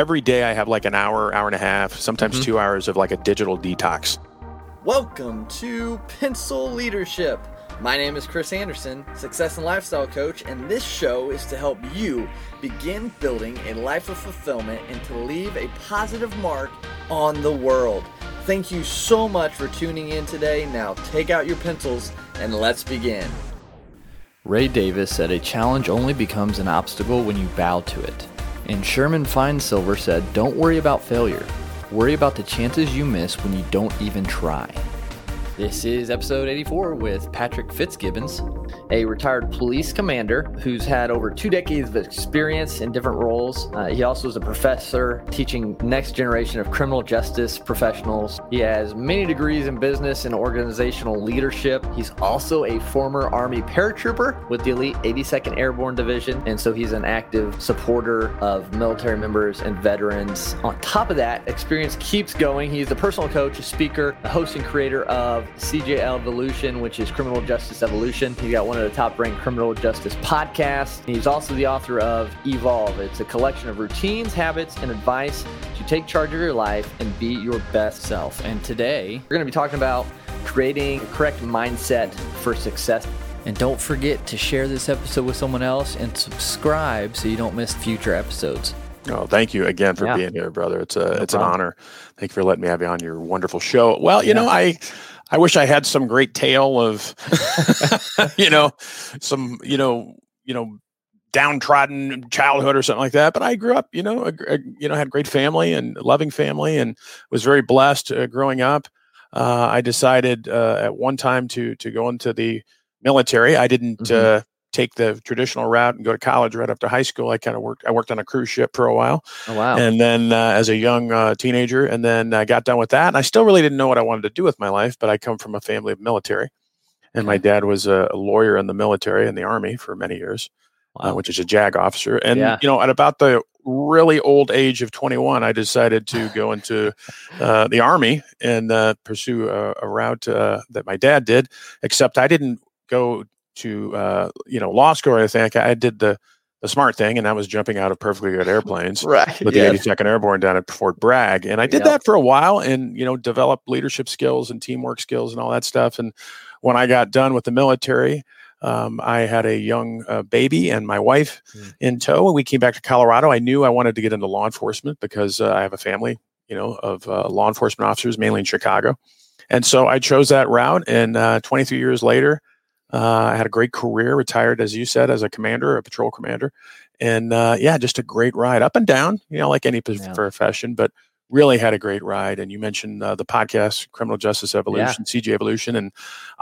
every day I have like an hour, hour and a half, sometimes Mhm. two hours of like a digital detox. Welcome to Pencil Leadership. My name is Chris Anderson, success and lifestyle coach, and this show is to help you begin building a life of fulfillment and to leave a positive mark on the world. Thank you so much for tuning in today. Now take out your pencils and let's begin. Ray Davis said a challenge only becomes an obstacle when you bow to it. And Sherman Feinsilver said, Don't worry about failure. Worry about the chances you miss when you don't even try. This is episode 84 with Patrick Fitzgibbons, a retired police commander who's had over two decades of experience in different roles. Uh, he also is a professor teaching next generation of criminal justice professionals. He has many degrees in business and organizational leadership. He's also a former Army paratrooper with the elite 82nd Airborne Division, and so he's an active supporter of military members and veterans. On top of that, experience keeps going. He's a personal coach, a speaker, a host and creator of CJ Evolution, which is Criminal Justice Evolution. He's got one of the top ranked criminal justice podcasts. He's also the author of Evolve. It's a collection of routines, habits, and advice to take charge of your life and be your best self. And today, we're going to be talking about creating a correct mindset for success. And don't forget to share this episode with someone else and subscribe so you don't miss future episodes. Oh, thank you again for Yeah. being here, brother. It's a No it's an honor. Thank you for letting me have you on your wonderful show. Well, you Yeah. know, I I wish I had some great tale of you know, some, you know, you know, downtrodden childhood or something like that. But I grew up, you know, a, a- you know, had great family and loving family, and was very blessed uh, growing up. Uh, I decided uh, at one time to to go into the military. I didn't Mhm. Uh, take the traditional route and go to college right after high school. I kind of worked. I worked on a cruise ship for a while, Oh, wow. and then uh, as a young uh, teenager, and then I got done with that. And I still really didn't know what I wanted to do with my life, but I come from a family of military, and my dad was a, a lawyer in the military in the army for many years uh, which is a JAG officer. And Yeah. you know, at about the really old age of 21, I decided to go into uh, the army and uh, pursue a, a route uh, that my dad did. Except I didn't go to uh, you know law school or anything. Like, I did the the smart thing, and I was jumping out of perfectly good airplanes. right. With yeah. the 82nd Airborne down at Fort Bragg, and I did Yep. that for a while, and you know, developed leadership skills and teamwork skills and all that stuff. And when I got done with the military, um, I had a young uh, baby and my wife Mm. in tow. And we came back to Colorado. I knew I wanted to get into law enforcement because uh, I have a family, you know, of uh, law enforcement officers, mainly in Chicago. And so I chose that route. And uh, 23 years later, I had a great career, retired, as you said, as a commander, a patrol commander. And uh, yeah, just a great ride up and down, you know, like any Yeah. profession, but really had a great ride. And you mentioned uh, the podcast, Criminal Justice Evolution, CJ Evolution. And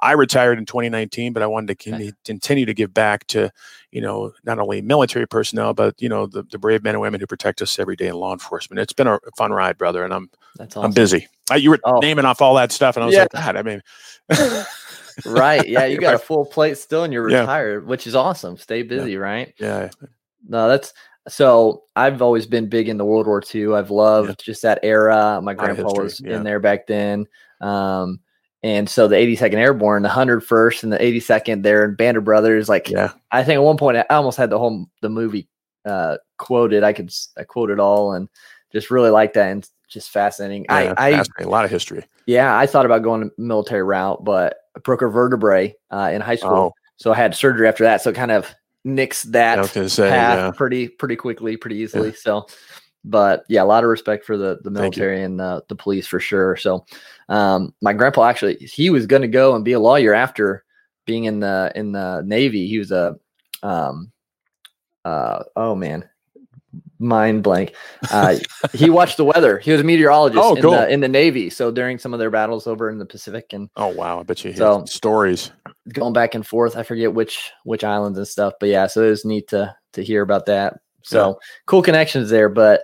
I retired in 2019, but I wanted to Okay. continue to give back to, you know, not only military personnel, but, you know, the, the brave men and women who protect us every day in law enforcement. It's been a fun ride, brother. And I'm, That's I'm busy. Uh, you were Oh. naming off all that stuff. And I was Yeah. like, God, I mean, right. Yeah. You got a full plate still and you're Yeah. retired, which is awesome. Stay busy, right? yeah. No, that's so I've always been big into World War II. I've loved just that era. My grandpa was yeah. in there back then. Um, and so the 82nd Airborne, the 101st and the 82nd there in Band of Brothers, like Yeah. I think at one point I almost had the whole the movie uh quoted. I could I quote it all and just really like that and just fascinating. yeah I I fascinating. a lot of history. yeah, I thought about going the military route, but I broke a vertebrae uh, in high school, Oh. so I had surgery after that. So it kind of nixed that I was going to say, path yeah. pretty pretty quickly, pretty easily. So, but yeah, a lot of respect for the the military and the, the police for sure. So, um, my grandpa actually he was going to go and be a lawyer after being in the in the Navy. He was a um, uh, oh man, mind blank. Uh, he watched the weather. He was a meteorologist Oh, in cool. the in the Navy. So during some of their battles over in the Pacific and Oh, wow. I bet you hear So- stories. going back and forth. I forget which which islands and stuff, but yeah, so it was neat to to hear about that. So cool connections there. But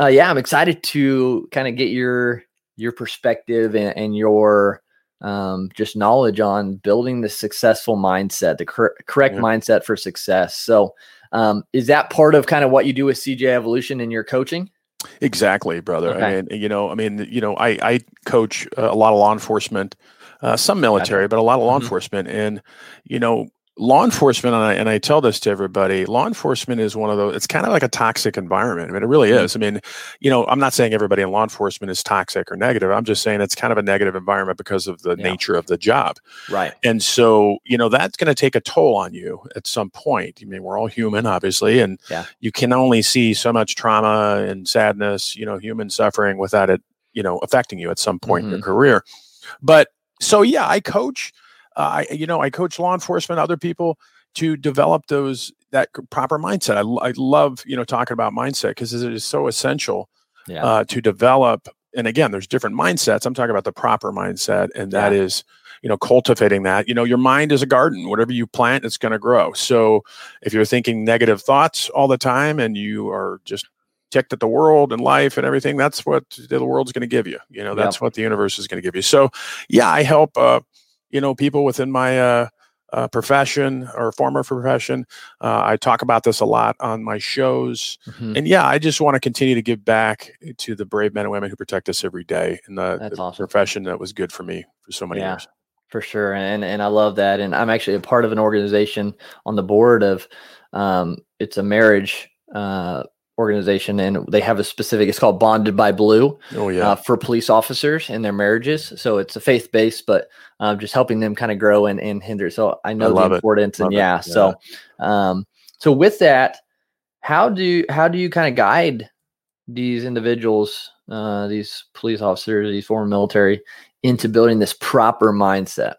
uh, yeah, I'm excited to kind of get your your perspective and, and your um, just knowledge on building the successful mindset, the cor- correct Yeah. mindset for success. So, um, is that part of kind of what you do with CJ Evolution in your coaching? Exactly, brother. I mean, you know, I mean, you know, I I coach uh, a lot of law enforcement, uh, some military, but a lot of law Mhm. enforcement, and you know, law enforcement, and I, and I, tell this to everybody, law enforcement is one of those, it's kind of like a toxic environment. I mean, it really is. I mean, you know, I'm not saying everybody in law enforcement is toxic or negative. I'm just saying it's kind of a negative environment because of the yeah. nature of the job. Right. And so, you know, that's going to take a toll on you at some point. I mean, we're all human, obviously, and yeah. you can only see so much trauma and sadness, you know, human suffering without it, you know, affecting you at some point mm-hmm. in your mm-hmm. career. But so, yeah, I coach I, you know, I coach law enforcement, other people to develop those that proper mindset. I, I love, you know, talking about mindset because it is so essential yeah. uh, to develop. And again, there's different mindsets. I'm talking about the proper mindset, and that yeah. is, you know, cultivating that. You know, your mind is a garden. Whatever you plant, it's going to grow. So if you're thinking negative thoughts all the time and you are just ticked at the world and life and everything, that's what the world's going to give you. You know, that's what the universe is going to give you. So, yeah, I help. Uh, you know people within my uh, uh, profession or former profession. Uh, I talk about this a lot on my shows, mm-hmm. and yeah, I just want to continue to give back to the brave men and women who protect us every day in the, the awesome. profession that was good for me for so many yeah. years. For sure, and and I love that, and I'm actually a part of an organization on the board of, um, it's a marriage uh, organization and they have a specific it's called bonded by blue oh yeah. uh, for police officers and their marriages. So it's a faith-based but um, just helping them kind of grow and, and hinder so i know I the importance and yeah, yeah, so um so with that how do how do you kind of guide these individuals uh these police officers these former military into building this proper mindset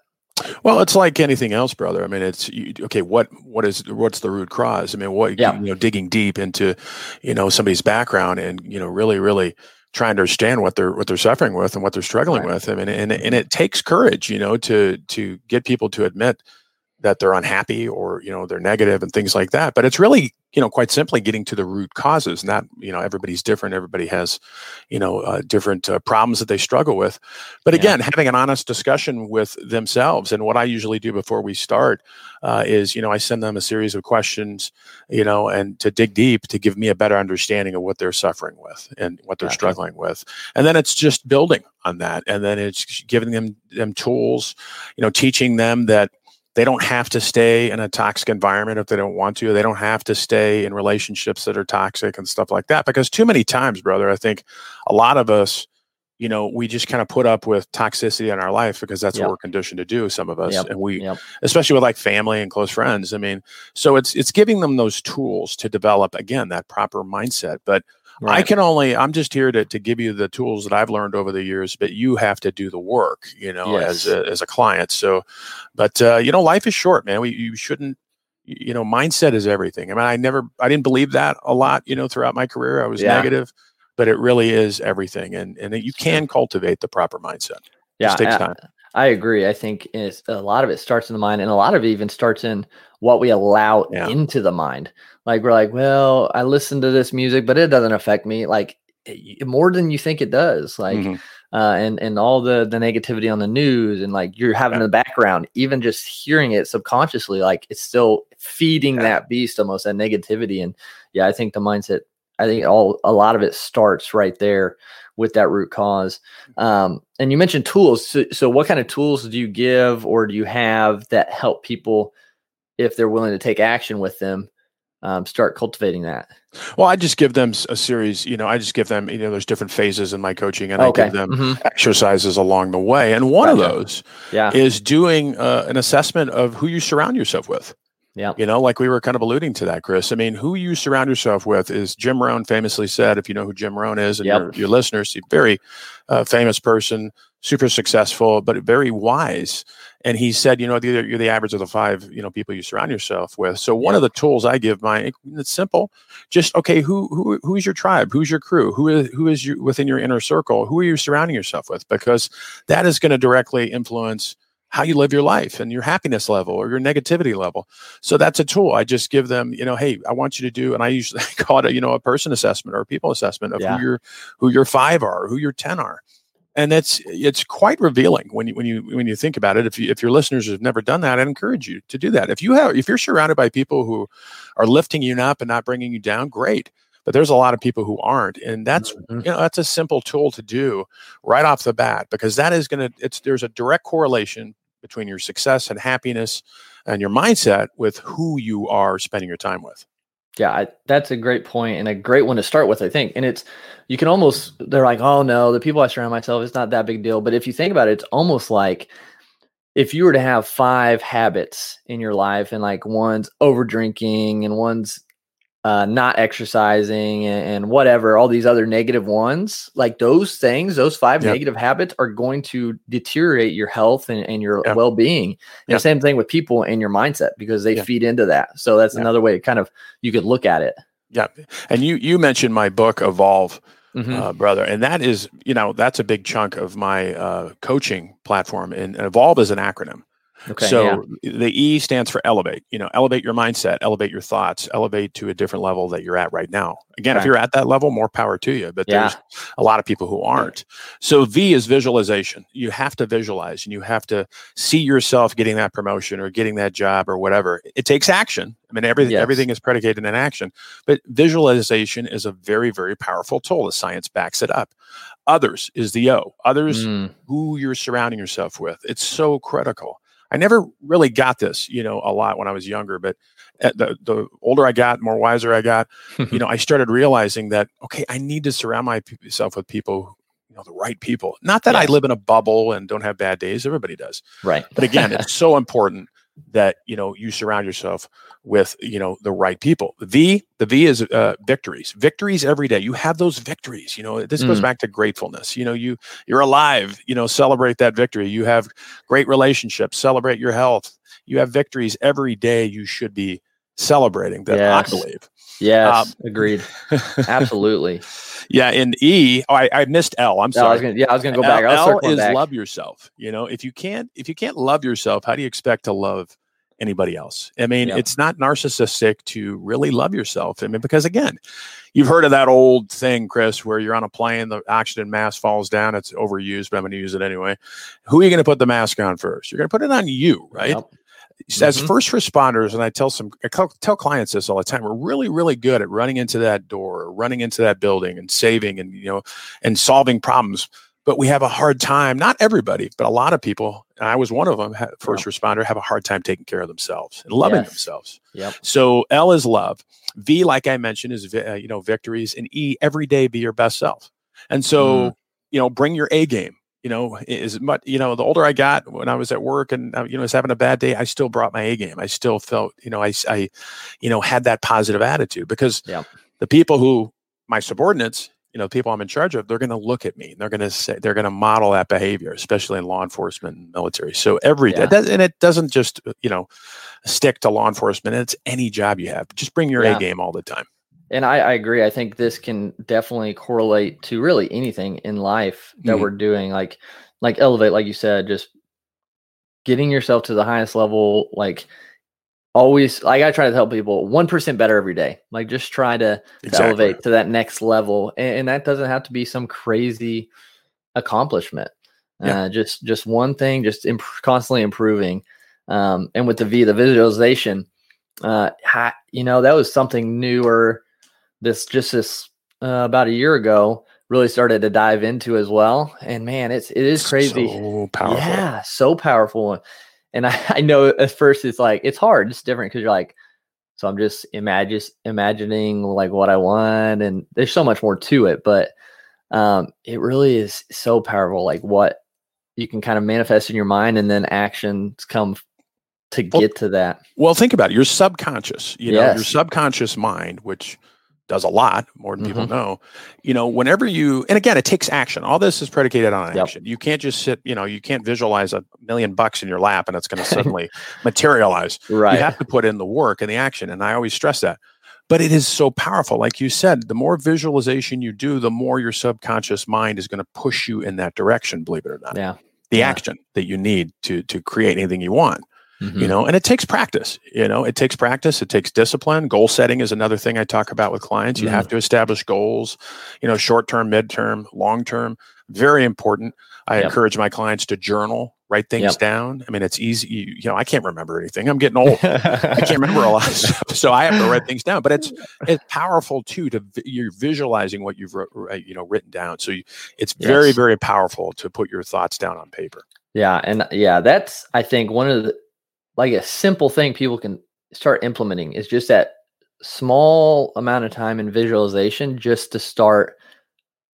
well, it's like anything else, brother. I mean, it's okay. What what is what's the root cause? I mean, what yeah. you know, digging deep into, you know, somebody's background and you know, really, really trying to understand what they're what they're suffering with and what they're struggling right. with. I mean, and and it takes courage, you know, to to get people to admit that they're unhappy or you know they're negative and things like that but it's really you know quite simply getting to the root causes not you know everybody's different everybody has you know uh, different uh, problems that they struggle with but again yeah. having an honest discussion with themselves and what i usually do before we start uh, is you know i send them a series of questions you know and to dig deep to give me a better understanding of what they're suffering with and what they're gotcha. struggling with and then it's just building on that and then it's giving them them tools you know teaching them that they don't have to stay in a toxic environment if they don't want to. They don't have to stay in relationships that are toxic and stuff like that. Because too many times, brother, I think a lot of us, you know, we just kind of put up with toxicity in our life because that's yep. what we're conditioned to do. Some of us, yep. and we, yep. especially with like family and close friends. I mean, so it's it's giving them those tools to develop again that proper mindset. But Right. I can only I'm just here to to give you the tools that I've learned over the years, but you have to do the work, you know, yes. as a, as a client. So, but uh, you know, life is short, man. We you shouldn't you know, mindset is everything. I mean, I never I didn't believe that a lot, you know, throughout my career. I was yeah. negative, but it really is everything and and you can cultivate the proper mindset. Yeah. It takes time. I, I agree. I think it's, a lot of it starts in the mind and a lot of it even starts in what we allow yeah. into the mind. Like we're like, well, I listen to this music, but it doesn't affect me like more than you think it does. Like, mm-hmm. uh, and and all the the negativity on the news and like you're having yeah. in the background, even just hearing it subconsciously, like it's still feeding yeah. that beast almost that negativity. And yeah, I think the mindset, I think all a lot of it starts right there with that root cause. Um, and you mentioned tools. So, so, what kind of tools do you give or do you have that help people if they're willing to take action with them? um, start cultivating that? Well, I just give them a series. You know, I just give them. You know, there's different phases in my coaching, and okay. I give them mm-hmm. exercises along the way. And one gotcha. of those, yeah. is doing uh, an assessment of who you surround yourself with. Yeah. You know, like we were kind of alluding to that, Chris. I mean, who you surround yourself with is Jim Rohn famously said, if you know who Jim Rohn is and yep. your, your listeners, a very uh, famous person, super successful, but very wise. And he said, you know, you're, the average of the five, you know, people you surround yourself with. So one of the tools I give my, it's simple, just, okay, who, who, who is your tribe? Who's your crew? Who is, who is you within your inner circle? Who are you surrounding yourself with? Because that is going to directly influence how you live your life and your happiness level or your negativity level. So that's a tool. I just give them, you know, hey, I want you to do, and I usually call it a, you know, a person assessment or a people assessment of yeah. who your who your five are, who your ten are. And that's it's quite revealing when you when you when you think about it. If you if your listeners have never done that, I encourage you to do that. If you have if you're surrounded by people who are lifting you up and not bringing you down, great but there's a lot of people who aren't and that's mm-hmm. you know that's a simple tool to do right off the bat because that is going to it's there's a direct correlation between your success and happiness and your mindset with who you are spending your time with. Yeah, I, that's a great point and a great one to start with, I think. And it's, you can almost, they're like, oh no, the people I surround myself, it's not that big deal. But if you think about it, it's almost like if you were to have five habits in your life and like one's over drinking and one's uh, not exercising and, and, whatever, all these other negative ones, like those things, those five yep. negative habits are going to deteriorate your health and, and your yep. well being. And yep. same thing with people and your mindset because they feed into that. So that's another way kind of you could look at it. Yeah. And you, you mentioned my book, Evolve. Mm-hmm. Uh, brother. And that is, you know, that's a big chunk of my uh, coaching platform. And Evolve is an acronym. Okay, so yeah. the E stands for elevate. You know, elevate your mindset, elevate your thoughts, elevate to a different level that you're at right now. Again, if you're at that level, more power to you. But yeah. there's a lot of people who aren't. So V is visualization. You have to visualize and you have to see yourself getting that promotion or getting that job or whatever. It takes action. I mean, everything yes. everything is predicated in action. But visualization is a very, very powerful tool. The science backs it up. Others is the O. Others mm. who you're surrounding yourself with. It's so critical. I never really got this, you know, a lot when I was younger, but uh, the the older I got, more wiser I got, you know, I started realizing that okay, I need to surround myself with people, you know, the right people. Not that. I live in a bubble and don't have bad days. Everybody does, right? But again, it's so important that you know you surround yourself with you know the right people. V the v is uh, victories. Victories every day. You have those victories you know this mm. goes back to gratefulness. You know you you're alive you know celebrate that victory. You have great relationships celebrate your health. You have victories every day you should be celebrating that yes. i believe yes um, agreed absolutely yeah in e oh, I, I missed l i'm sorry I was gonna, yeah i was gonna go back l, L is back. love yourself you know if you can't if you can't love yourself how do you expect to love anybody else. I mean, it's not narcissistic to really love yourself. I mean, because again, you've heard of that old thing, Chris, where you're on a plane, the oxygen mask falls down. It's overused, but I'm going to use it anyway. Who are you going to put the mask on first? You're going to put it on you, right? Yep. As mm-hmm. first responders, and I tell some, I tell clients this all the time. We're really, really good at running into that door, running into that building, and saving, and you know, and solving problems but we have a hard time not everybody but a lot of people and i was one of them first responder have a hard time taking care of themselves and loving yes. themselves yep. so l is love v like i mentioned is uh, you know victories and e every day be your best self and so mm. you know bring your a game you know as much you know the older i got when i was at work and uh, you know was having a bad day i still brought my a game i still felt you know i i you know had that positive attitude because yep. the people who my subordinates you know people i'm in charge of they're going to look at me and they're going to say they're going to model that behavior especially in law enforcement and military so every yeah. day and it doesn't just uh, you know stick to law enforcement it's any job you have just bring your yeah. a game all the time and I, I, agree i think this can definitely correlate to really anything in life that mm-hmm. we're doing like like elevate like you said just getting yourself to the highest level like always like I try to tell people one percent better every day. Like just try to, exactly. to elevate to that next level, and, and, that doesn't have to be some crazy accomplishment. Yeah. Uh, just just one thing, just imp- constantly improving. Um, and with the V, the visualization, uh, ha, you know that was something newer. This just this uh, about a year ago really started to dive into as well. And man, it's it is crazy. So powerful. Yeah, so powerful. And I, I know at first it's like it's hard, it's different because you're like, so I'm just imagine imagining like what I want, and there's so much more to it, but um, it really is so powerful. Like what you can kind of manifest in your mind, and then actions come to get well, to that. Well, think about it. Your subconscious, you know, your subconscious mind, which does a lot more than mm-hmm. people know. You know, whenever you, and again, it takes action. All this is predicated on yep. action. You can't just sit, you know, you can't visualize a million bucks in your lap and it's going to suddenly materialize. Right. You have to put in the work and the action. And I always stress that. But it is so powerful. Like you said, the more visualization you do, the more your subconscious mind is going to push you in that direction, believe it or not. Yeah. The yeah. action that you need to to create anything you want. Mm-hmm. you know and it takes practice you know it takes practice it takes discipline goal setting is another thing i talk about with clients you mm-hmm. have to establish goals you know short term midterm long term very important i yep. encourage my clients to journal write things yep. down i mean it's easy you, you, know i can't remember anything i'm getting old i can't remember a lot of stuff so i have to write things down but it's it's powerful too to you're visualizing what you've you know written down so you, it's very very powerful to put your thoughts down on paper Yeah, and yeah, that's I think one of the like a simple thing people can start implementing is just that small amount of time in visualization just to start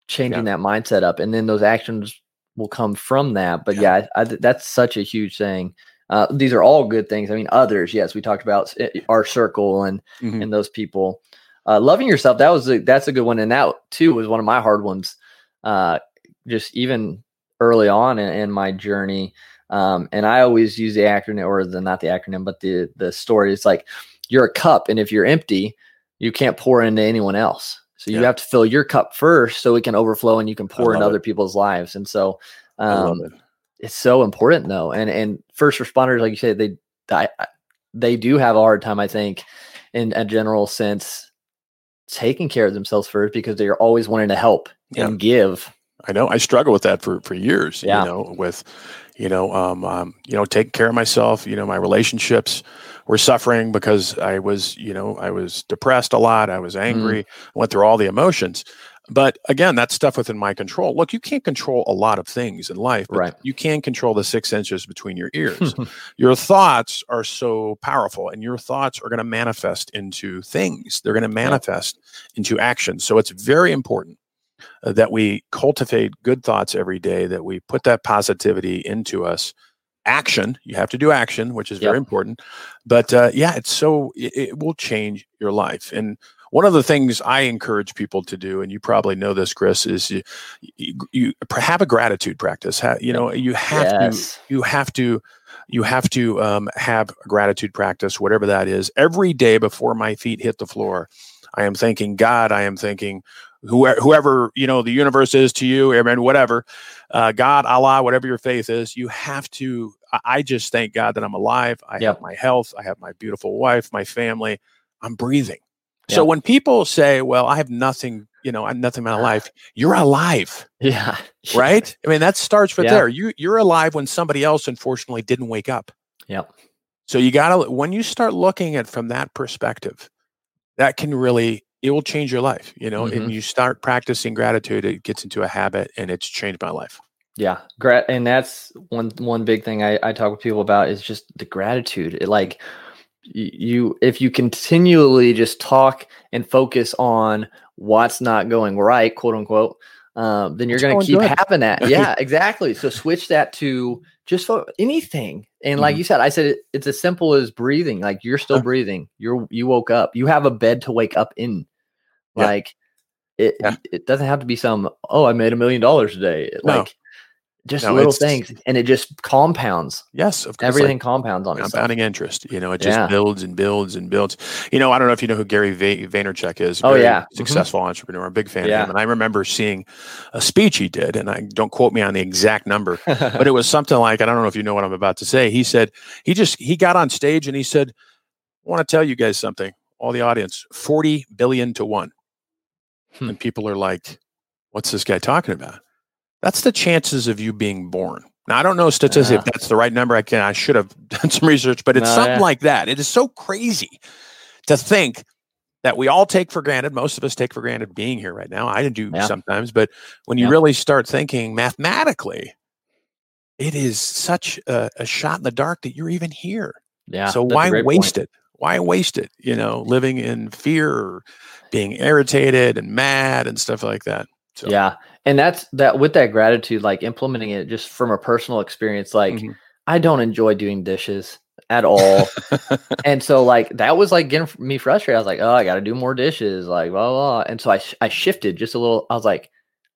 changing that mindset up and then those actions will come from that but yeah, I, I, that's such a huge thing. Uh, these are all good things i mean others yes we talked about eh, our circle and Mhm. and those people. Uh, loving yourself that was a, that's a good one and that too was one of my hard ones uh, just even early on in, in my journey um, and i always use the acronym or the not the acronym but the the story it's like you're a cup and if you're empty you can't pour into anyone else so you Yeah. have to fill your cup first so it can overflow and you can pour in other it. people's lives and so um, it. it's so important though and and first responders like you said they I, they do have a hard time i think in a general sense taking care of themselves first because they're always wanting to help Yeah. and give I know I struggle with that for for years. Yeah. You know, with you know, um, um, you know, taking care of myself. You know, my relationships were suffering because I was, you know, I was depressed a lot. I Mm. was angry. Went through all the emotions. But again, that's stuff within my control. Look, you can't control a lot of things in life, but Right. you can control the six inches between your ears. your thoughts are so powerful, and your thoughts are going to manifest into things. They're going to manifest into action. So it's very important uh, that we cultivate good thoughts every day, that we put that positivity into us. Action, you have to do action, which is very Yep. important. But uh, yeah, it's so, it, it will change your life. And one of the things I encourage people to do, and you probably know this, Chris, is you, you, you have a gratitude practice. Ha- you know, you have to you have to you have to um, have a gratitude practice whatever that is every day before my feet hit the floor i am thanking god i am thanking whoever, whoever you know the universe is to you I mean, whatever uh, god allah whatever your faith is you have to i, just thank god that i'm alive i Yep. have my health i have my beautiful wife my family i'm breathing so when people say well i have nothing you know i have nothing in my life you're alive yeah right? I mean, that starts right Yeah. there. You you're alive when somebody else unfortunately didn't wake up. Yep. So you gotta when you start looking at from that perspective, that can really it will change your life. You know, Mhm. and you start practicing gratitude, it gets into a habit, and it's changed my life. Yeah, gra- and that's one one big thing I, I talk with people about is just the gratitude. It, like you, if you continually just talk and focus on what's not going right, quote unquote, um, then you're going to keep good? having that. Yeah, exactly. So switch that to just for anything. And like Mhm. you said, I said it, it's as simple as breathing. Like you're still breathing. You're you woke up. You have a bed to wake up in. Yeah. Like it, Yeah. it doesn't have to be some. Oh, I made a million dollars today. No. Like just No, little things, and it just compounds. Yes, of course. like Everything compounds on itself. compounding interest. You know, it just Yeah. builds and builds and builds. You know, I don't know if you know who Gary Va- Vaynerchuk is. Oh, yeah. Mhm. successful entrepreneur. I'm a big fan Yeah. of him. And I remember seeing a speech he did, and I don't quote me on the exact number, but it was something like I don't know if you know what I'm about to say. He said he just he got on stage and he said, "I want to tell you guys something, all the audience, 40 billion to one." Hmm. And people are like, "What's this guy talking about?" That's the chances of you being born. Now I don't know statistics Yeah. if that's the right number. I can I should have done some research, but it's No, something yeah. like that. It is so crazy to think that we all take for granted. Most of us take for granted being here right now. I do Yeah. sometimes, but when you really start thinking mathematically, it is such a, a shot in the dark that you're even here. yeah. so why waste point. it? Why waste it? You know, living in fear or being irritated and mad and stuff like that. So, Yeah, and that's that with that gratitude, like implementing it just from a personal experience. Like Mhm. I don't enjoy doing dishes at all, and so like that was like getting me frustrated. I was like, oh, I got to do more dishes, like blah blah. blah. And so I I shifted just a little. I was like,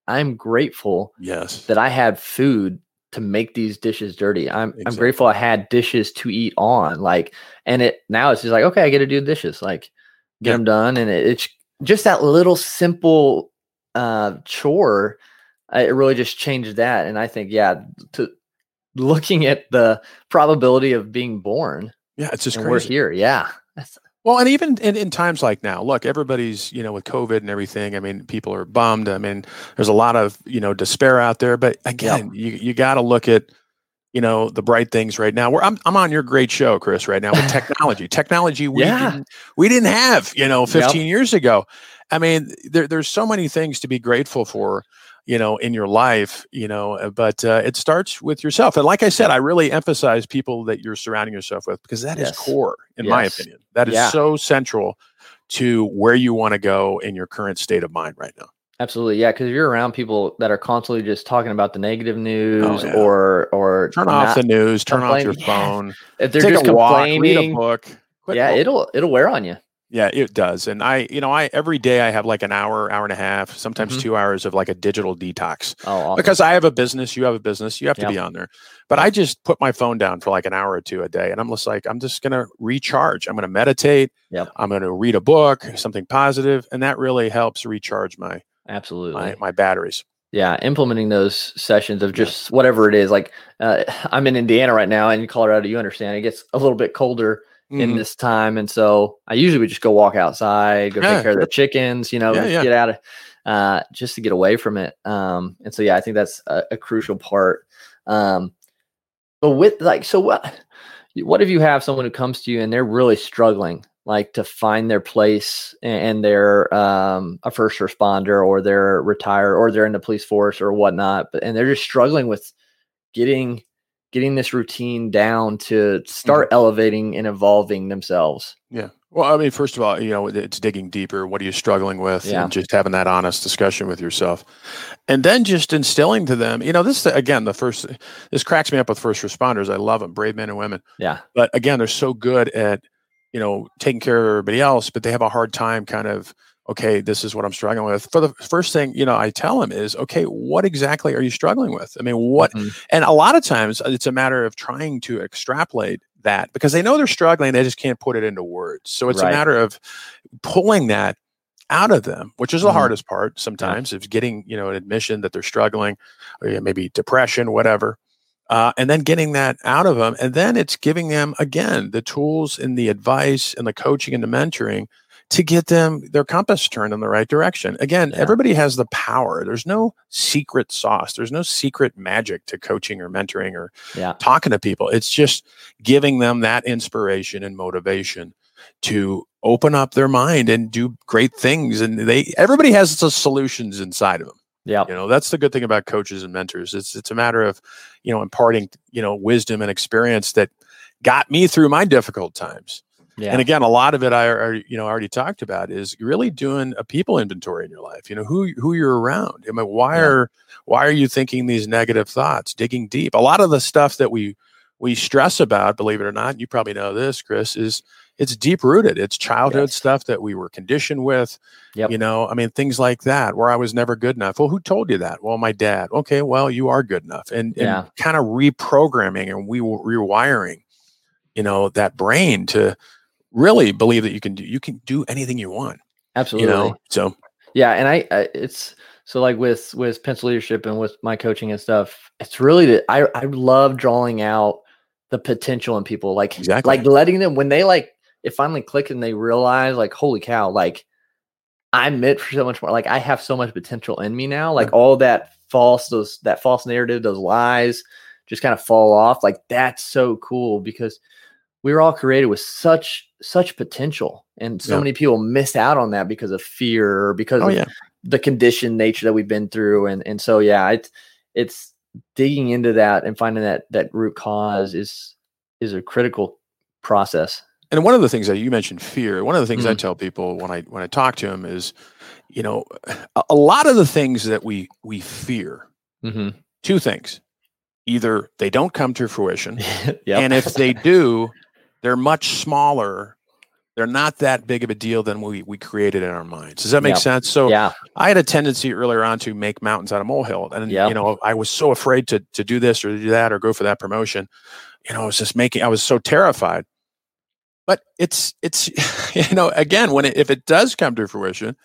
I'm grateful yes. that I had food to make these dishes dirty. I'm I'm grateful I had dishes to eat on. Like, and it now it's just like okay, I get to do dishes, like get Yeah. them done, and it, it's just that little simple uh chore. uh, It really just changed that, and I think yeah, to looking at the probability of being born, Yeah, it's just we're here. Yeah, That's- Well, and even in, in times like now, look, everybody's, you know, with COVID and everything, I mean, people are bummed. I mean, there's a lot of, you know, despair out there. But again, you, you got to look at, you know, the bright things right now. Where I'm, I'm on your great show, Chris, right now with technology. technology we, Yeah. didn't, we didn't have, you know, 15 years ago. I mean, there, there's so many things to be grateful for, you know, in your life, you know, uh, but uh, it starts with yourself. And like I said, I really emphasize people that you're surrounding yourself with because that is Yes. core, in my opinion. That is Yeah. so central to where you want to go in your current state of mind right now. Absolutely, yeah. Because you're around people that are constantly just talking about the negative news, Oh, yeah. or or Turn off the news, turn off your phone, if they're take just a walk, read a complaining. book. Quit yeah, mo- it'll it'll wear on you. Yeah, it does. And I, you know, I every day I have like an hour, hour and a half, sometimes Mhm. two hours of like a digital detox Oh, awesome. because I have a business, you have a business, you have to Yep. be on there. But I just put my phone down for like an hour or two a day and I'm just like, I'm just going to recharge. I'm going to meditate. Yep. I'm going to read a book, something positive, And that really helps recharge my, absolutely. my, my batteries. Yeah, implementing those sessions of just whatever it is. Like uh, I'm in Indiana right now, and in Colorado, you understand it gets a little bit colder in Mhm. this time, and so I usually would just go walk outside, go Yeah, take care of the chickens, you know, Yeah, just yeah. get out of, uh, just to get away from it. Um, and so yeah, I think that's a, a crucial part. Um, but with like, so what? What if you have someone who comes to you and they're really struggling, like to find their place and, they're um, a first responder or they're retired or they're in the police force or whatnot, but and they're just struggling with getting getting this routine down to start elevating and evolving themselves. Yeah. Well, I mean, first of all, you know, it's digging deeper. What are you struggling with? Yeah. And just having that honest discussion with yourself. And then just instilling to them, you know, this, again, the first, this cracks me up with first responders. I love them, brave men and women. Yeah. But again, they're so good at, you know, taking care of everybody else, but they have a hard time kind of, okay, this is what I'm struggling with. For the first thing, you know, I tell them is, okay, what exactly are you struggling with? I mean, what, Mhm. and a lot of times uh, it's a matter of trying to extrapolate that because they know they're struggling, they just can't put it into words. So it's Right. a matter of pulling that out of them, which is the Mhm. hardest part sometimes, is getting, you know, an admission that they're struggling, or yeah, maybe depression, whatever. Uh, and then getting that out of them. And then it's giving them, again, the tools and the advice and the coaching and the mentoring to get them their compass turned in the right direction. Again, Yeah. everybody has the power. There's no secret sauce. There's no secret magic to coaching or mentoring or Yeah. talking to people. It's just giving them that inspiration and motivation to open up their mind and do great things. And they everybody has the solutions inside of them. Yeah. You know, that's the good thing about coaches and mentors. It's it's a matter of, you know, imparting, you know, wisdom and experience that got me through my difficult times. Yeah. And again, a lot of it I, I you know already talked about is really doing a people inventory in your life. You know who who you're around. I mean, why Yeah. are why are you thinking these negative thoughts? Digging deep. A lot of the stuff that we we stress about, believe it or not, you probably know this, Chris, is it's deep rooted. It's childhood Yes. stuff that we were conditioned with. Yep. You know, I mean, things like that, where I was never good enough. Well, who told you that? Well, my dad. Okay, well, you are good enough. And, and Yeah. kind of reprogramming and we rewiring, you know, that brain to really believe that you can do you can do anything you want. Absolutely. You know, so Yeah, and I, I it's so like with with pencil leadership and with my coaching and stuff, it's really the I I love drawing out the potential in people, like Exactly. like letting them when they like it finally click and they realize like holy cow, like I'm meant for so much more. Like I have so much potential in me now. Like mm-hmm. all that false those that false narrative, those lies, just kind of fall off. Like that's so cool because we were all created with such such potential, and so Yeah. many people miss out on that because of fear or because oh of yeah. the conditioned nature that we've been through and and so yeah it's it's digging into that and finding that that root cause is is a critical process And one of the things that you mentioned fear, one of the things I Mhm. tell people when I when I talk to them is, you know, a, a lot of the things that we we fear, mm-hmm. two things. Either they don't come to fruition, yeah and if they do, they're much smaller. They're not that big of a deal than we we created in our minds. Does that make sense? So yeah I had a tendency earlier on to make mountains out of molehill, and you know I was so afraid to to do this or to do that or go for that promotion. You know, I was just making. I was so terrified. But it's it's you know again when it, if it does come to fruition, it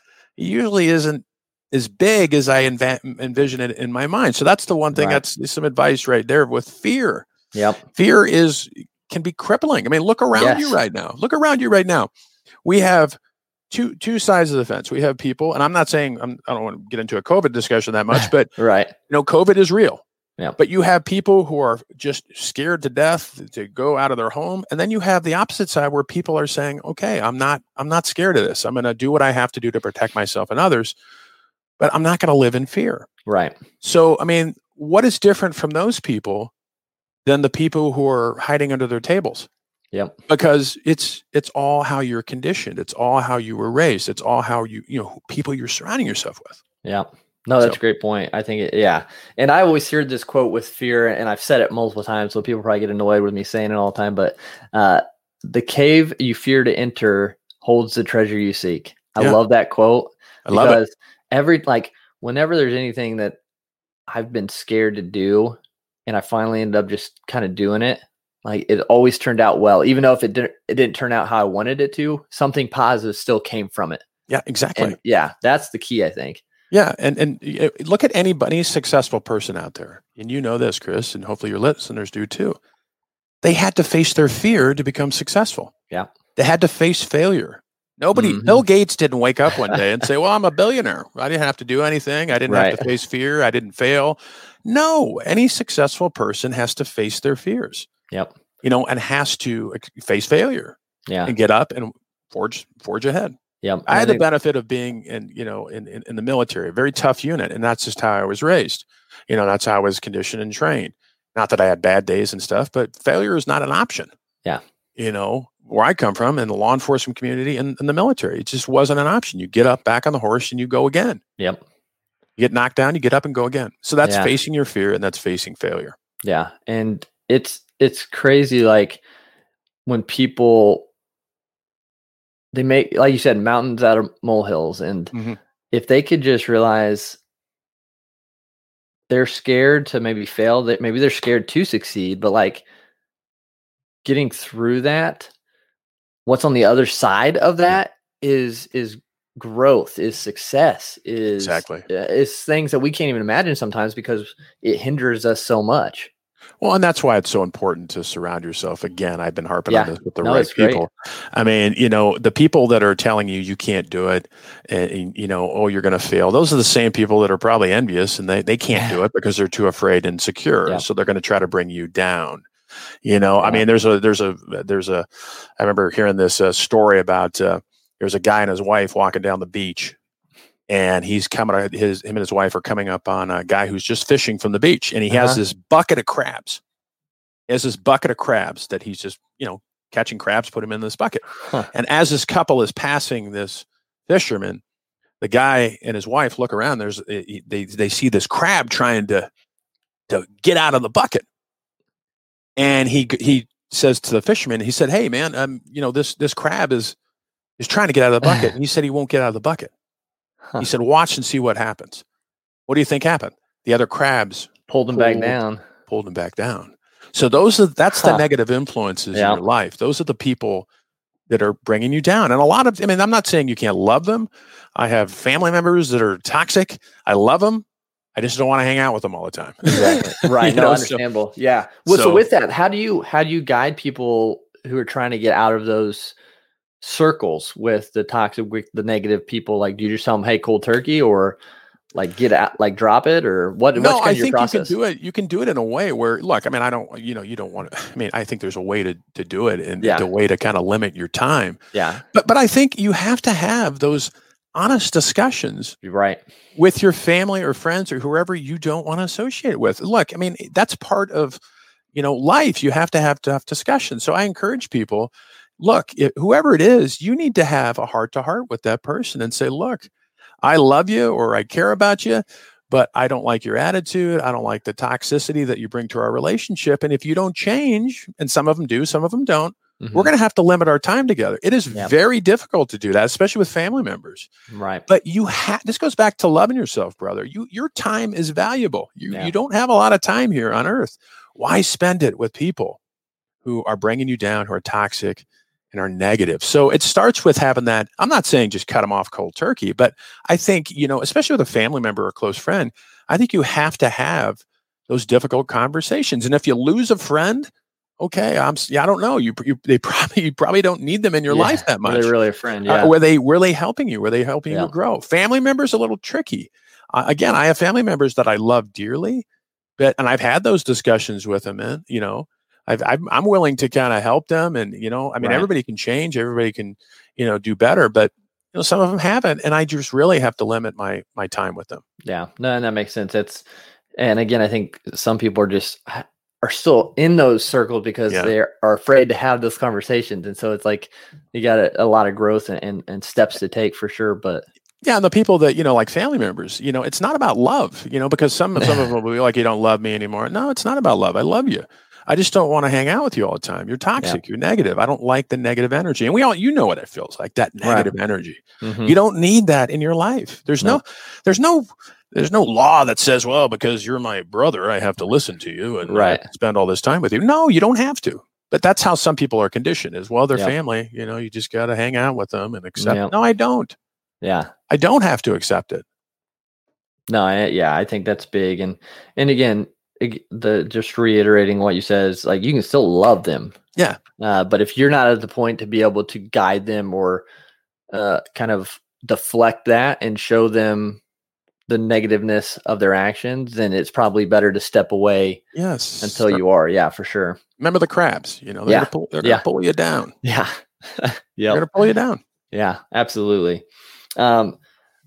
usually isn't as big as I envision it in my mind. So that's the one thing. Right. That's some advice right there with fear yep fear is can be crippling. I mean, look around you right now. Look around you right now. We have two two sides of the fence. We have people, and I'm not saying I'm, I don't want to get into a COVID discussion that much, but right you know, COVID is real. Yeah. But you have people who are just scared to death to go out of their home, and then you have the opposite side where people are saying, "Okay, I'm not I'm not scared of this. I'm going to do what I have to do to protect myself and others, but I'm not going to live in fear." Right. So, I mean, what is different from those people than the people who are hiding under their tables? Yeah. Because it's it's all how you're conditioned. It's all how you were raised. It's all how you you know people you're surrounding yourself with. Yeah. No, that's So- a great point. I think it, yeah. And I always heard this quote with fear, and I've said it multiple times, so people probably get annoyed with me saying it all the time. But uh, the cave you fear to enter holds the treasure you seek. I Yeah. love that quote I love it. because every like whenever there's anything that I've been scared to do, and I finally ended up just kind of doing it. Like it always turned out well, even though if it didn't, it didn't turn out how I wanted it to. Something positive still came from it, Yeah, exactly. and yeah, that's the key, I think. Yeah, and and look at anybody successful person out there, and you know this, Chris, and hopefully your listeners do too. They had to face their fear to become successful. Yeah. they had to face failure. Nobody, Mhm. Bill Gates didn't wake up one day and say, "Well, I'm a billionaire. I didn't have to do anything. I didn't have to face fear. I didn't fail." No, any successful person has to face their fears, Yep. you know, and has to face failure Yeah. and get up and forge forge ahead. Yeah. I had the benefit of being in, you know, in, in, in the military, a very tough unit, and that's just how I was raised. You know, that's how I was conditioned and trained. Not that I had bad days and stuff, but failure is not an option. Yeah. You know, where I come from in the law enforcement community and in the military, it just wasn't an option. You get up back on the horse and you go again. Yep. You get knocked down, you get up and go again. So that's Yeah. facing your fear and that's facing failure. Yeah. And it's it's crazy like when people they make like you said mountains out of molehills and Mhm. if they could just realize they're scared to maybe fail that maybe they're scared to succeed but like getting through that what's on the other side of that is is growth is success is Exactly. uh, is things that we can't even imagine sometimes because it hinders us so much Well, and that's why it's so important to surround yourself. Again, I've been harping Yeah. on this with the No, right people. I mean, you know, the people that are telling you you can't do it, and, and, you know, oh, you're going to fail. Those are the same people that are probably envious, and they they can't do it because they're too afraid and secure. Yeah. So they're going to try to bring you down. You know, I mean, there's a there's a there's a. I remember hearing this uh, story about uh, there's a guy and his wife walking down the beach. And he's coming. His him and his wife are coming up on a guy who's just fishing from the beach, and he has Uh-huh. this bucket of crabs he has this bucket of crabs that he's just, you know, catching crabs, put him in this bucket. Huh. And as this couple is passing this fisherman, the guy and his wife look around. There's eh, eh, they they see this crab trying to to get out of the bucket, and he he says to the fisherman, he said, "Hey man, um, you know this this crab is is trying to get out of the bucket." and he said he won't get out of the bucket. Huh. He said, "Watch and see what happens." What do you think happened? The other crabs pulled them back down pulled him back down. So those are that's the negative influences Yeah. in your life. Those are the people that are bringing you down. And a lot of I mean, I'm not saying you can't love them. I have family members that are toxic. I love them. I just don't want to hang out with them all the time. exactly right no know, so- understandable yeah well so, so- with that how do you how do you guide people who are trying to get out of those circles with the toxic with the negative people like do you just tell them hey cold turkey or like get out like drop it or what no, I think you can do it. You can do it in a way where, look, I mean, I don't, you know, you don't want to. I mean, I think there's a way to to do it, and Yeah. a way to kind of limit your time. yeah But but I think you have to have those honest discussions you're right with your family or friends or whoever you don't want to associate with. Look, I mean, that's part of you know life. You have to have tough discussions. So I encourage people. Look, i whoever it is, you need to have a heart to heart with that person and say, "Look, I love you or I care about you, but I don't like your attitude. I don't like the toxicity that you bring to our relationship. And if you don't change, and some of them do, some of them don't, Mhm. we're going to have to limit our time together. It is Yeah. very difficult to do that, especially with family members right but you have this goes back to loving yourself brother you your time is valuable you Yeah. you don't have a lot of time here on earth why spend it with people who are bringing you down who are toxic and are negative so it starts with having that i'm not saying just cut them off cold turkey but i think you know especially with a family member or close friend i think you have to have those difficult conversations and if you lose a friend okay i'm yeah i don't know you, you they probably you probably don't need them in your Yeah. life that Were much they really a friend uh, were they were they helping you? Were they helping Yeah. you grow? Family members a little tricky. Uh, again, I have family members that I love dearly, but and I've had those discussions with them, and you know, i am willing to kind of help them, and you know, I mean, right. everybody can change, everybody can, you know, do better, but you know, some of them haven't, and I just really have to limit my my time with them. Yeah, no, that makes sense. It's, and again, I think some people are just are still in those circles because yeah. they are afraid to have those conversations, and so it's like you got a, a lot of growth and, and, and steps to take for sure. But yeah, and the people that you know, like family members, you know, it's not about love, you know, because some some of them will be like, "You don't love me anymore." No, it's not about love. I love you. I just don't want to hang out with you all the time. You're toxic. Yeah. You're negative. I don't like the negative energy. And we all, you know what it feels like that negative right. energy. Mm-hmm. You don't need that in your life. There's no, no, there's no, there's no law that says, well, because you're my brother, I have to listen to you and right. spend all this time with you. No, you don't have to. But that's how some people are conditioned is, well, they're yep. family, you know, you just got to hang out with them and accept. Yep. No, I don't. Yeah. I don't have to accept it. No, I, yeah, I think that's big. And, and again, the just reiterating what you said is like you can still love them. Yeah. Uh, but if you're not at the point to be able to guide them or uh, kind of deflect that and show them the negativeness of their actions, then it's probably better to step away. Yes. Until you are. Yeah, for sure. Remember the crabs, you know, they're yeah. gonna pull, they're yeah. gonna pull you down. Yeah. yeah. They're gonna pull you down. Yeah, absolutely. Um,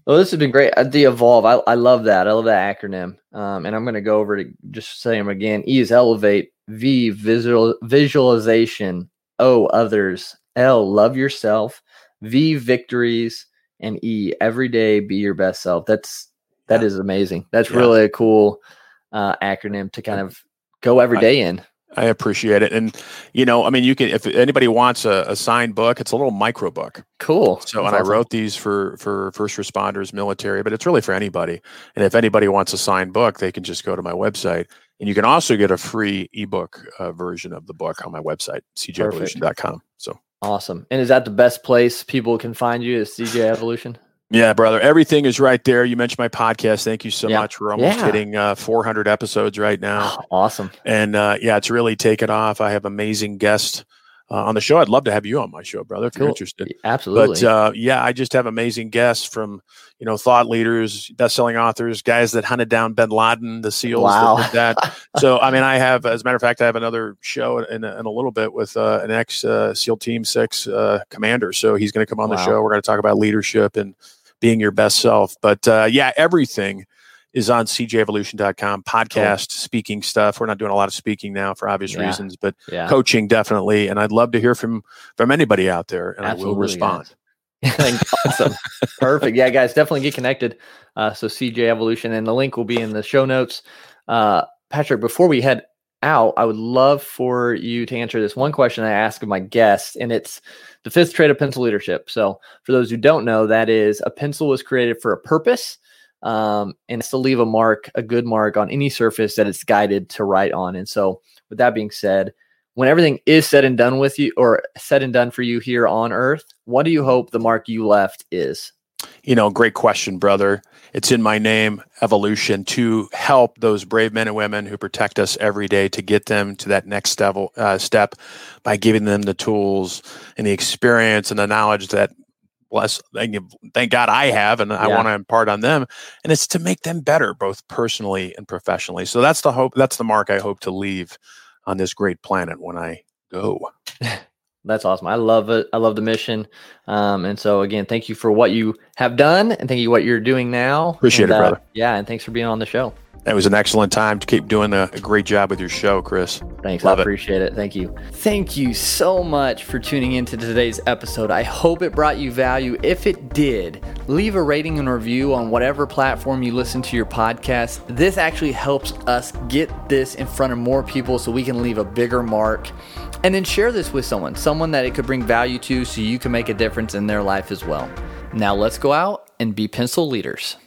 well, this has been great. Uh, the evolve, I, I love that. I love that acronym. Um, and I'm going to go over to just say them again. E is elevate. V visual visualization. O others. L love yourself. V victories. And E every day be your best self. That's that yeah. is amazing. That's yeah. really a cool uh, acronym to kind of go every day in. I appreciate it. And, you know, I mean, you can, if anybody wants a, a signed book, it's a little micro book. Cool. So, That's and awesome. I wrote these for, for first responders, military, but it's really for anybody. And if anybody wants a signed book, they can just go to my website. And you can also get a free ebook uh, version of the book on my website, cjevolution.com. So awesome. And is that the best place people can find you is CJ Evolution? Yeah, brother. Everything is right there. You mentioned my podcast. Thank you so yeah. much. We're almost yeah. hitting uh, 400 episodes right now. Oh, awesome. And uh, yeah, it's really taken off. I have amazing guests uh, on the show. I'd love to have you on my show, brother, if cool. you're interested. Absolutely. But uh, yeah, I just have amazing guests from you know thought leaders, best-selling authors, guys that hunted down Bin Laden, the SEALs. Wow. That, that. so I mean, I have, as a matter of fact, I have another show in, in a little bit with uh, an ex uh, SEAL Team Six commander. So he's going to come on wow. the show. We're going to talk about leadership and being your best self. But uh, yeah, everything is on cjevolution.com podcast cool. speaking stuff we're not doing a lot of speaking now for obvious yeah. reasons but yeah. coaching definitely and i'd love to hear from from anybody out there and Absolutely, i will respond awesome perfect yeah guys definitely get connected uh, so cj evolution and the link will be in the show notes uh, patrick before we head out i would love for you to answer this one question i ask of my guests and it's the fifth trait of pencil leadership. So, for those who don't know, that is a pencil was created for a purpose, um, and it's to leave a mark, a good mark on any surface that it's guided to write on. And so, with that being said, when everything is said and done with you, or said and done for you here on Earth, what do you hope the mark you left is? You know, great question, brother. It's in my name, evolution, to help those brave men and women who protect us every day to get them to that next step, uh, step by giving them the tools and the experience and the knowledge that bless thank, you, thank God I have and yeah. I want to impart on them. And it's to make them better, both personally and professionally. So that's the hope. That's the mark I hope to leave on this great planet when I go. That's awesome. I love it. I love the mission. Um, and so again, thank you for what you have done and thank you what you're doing now. Appreciate and, it, brother. Uh, yeah, and thanks for being on the show. It was an excellent time to keep doing a, a great job with your show, Chris. Thanks. Love I appreciate it. it. Thank you. Thank you so much for tuning into today's episode. I hope it brought you value. If it did, leave a rating and review on whatever platform you listen to your podcast. This actually helps us get this in front of more people so we can leave a bigger mark. And then share this with someone, someone that it could bring value to so you can make a difference in their life as well. Now let's go out and be pencil leaders.